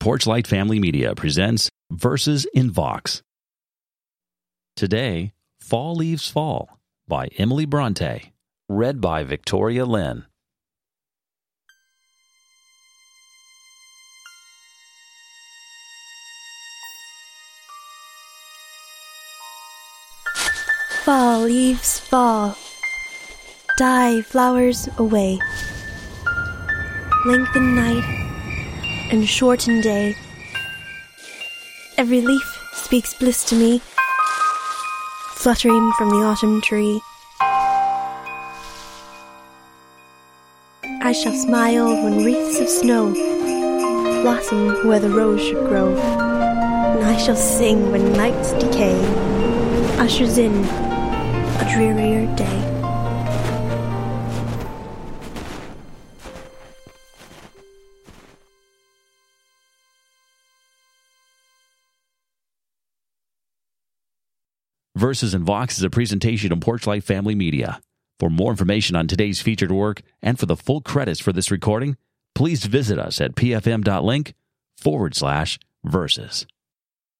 Porchlight Family Media presents Verses in Vox. Today, Fall Leaves Fall by Emily Bronte, read by Victoria Lynn. Fall, leaves fall. Die, flowers away. Lengthen night and shorten day. Every leaf speaks bliss to me, fluttering from the autumn tree. I shall smile when wreaths of snow blossom where the rose should grow, and I shall sing when night's decay ushers in a drearier day. Verses in Vox is a presentation of Porchlight Family Media. For more information on today's featured work and for the full credits for this recording, please visit us at pfm.link forward slash verses.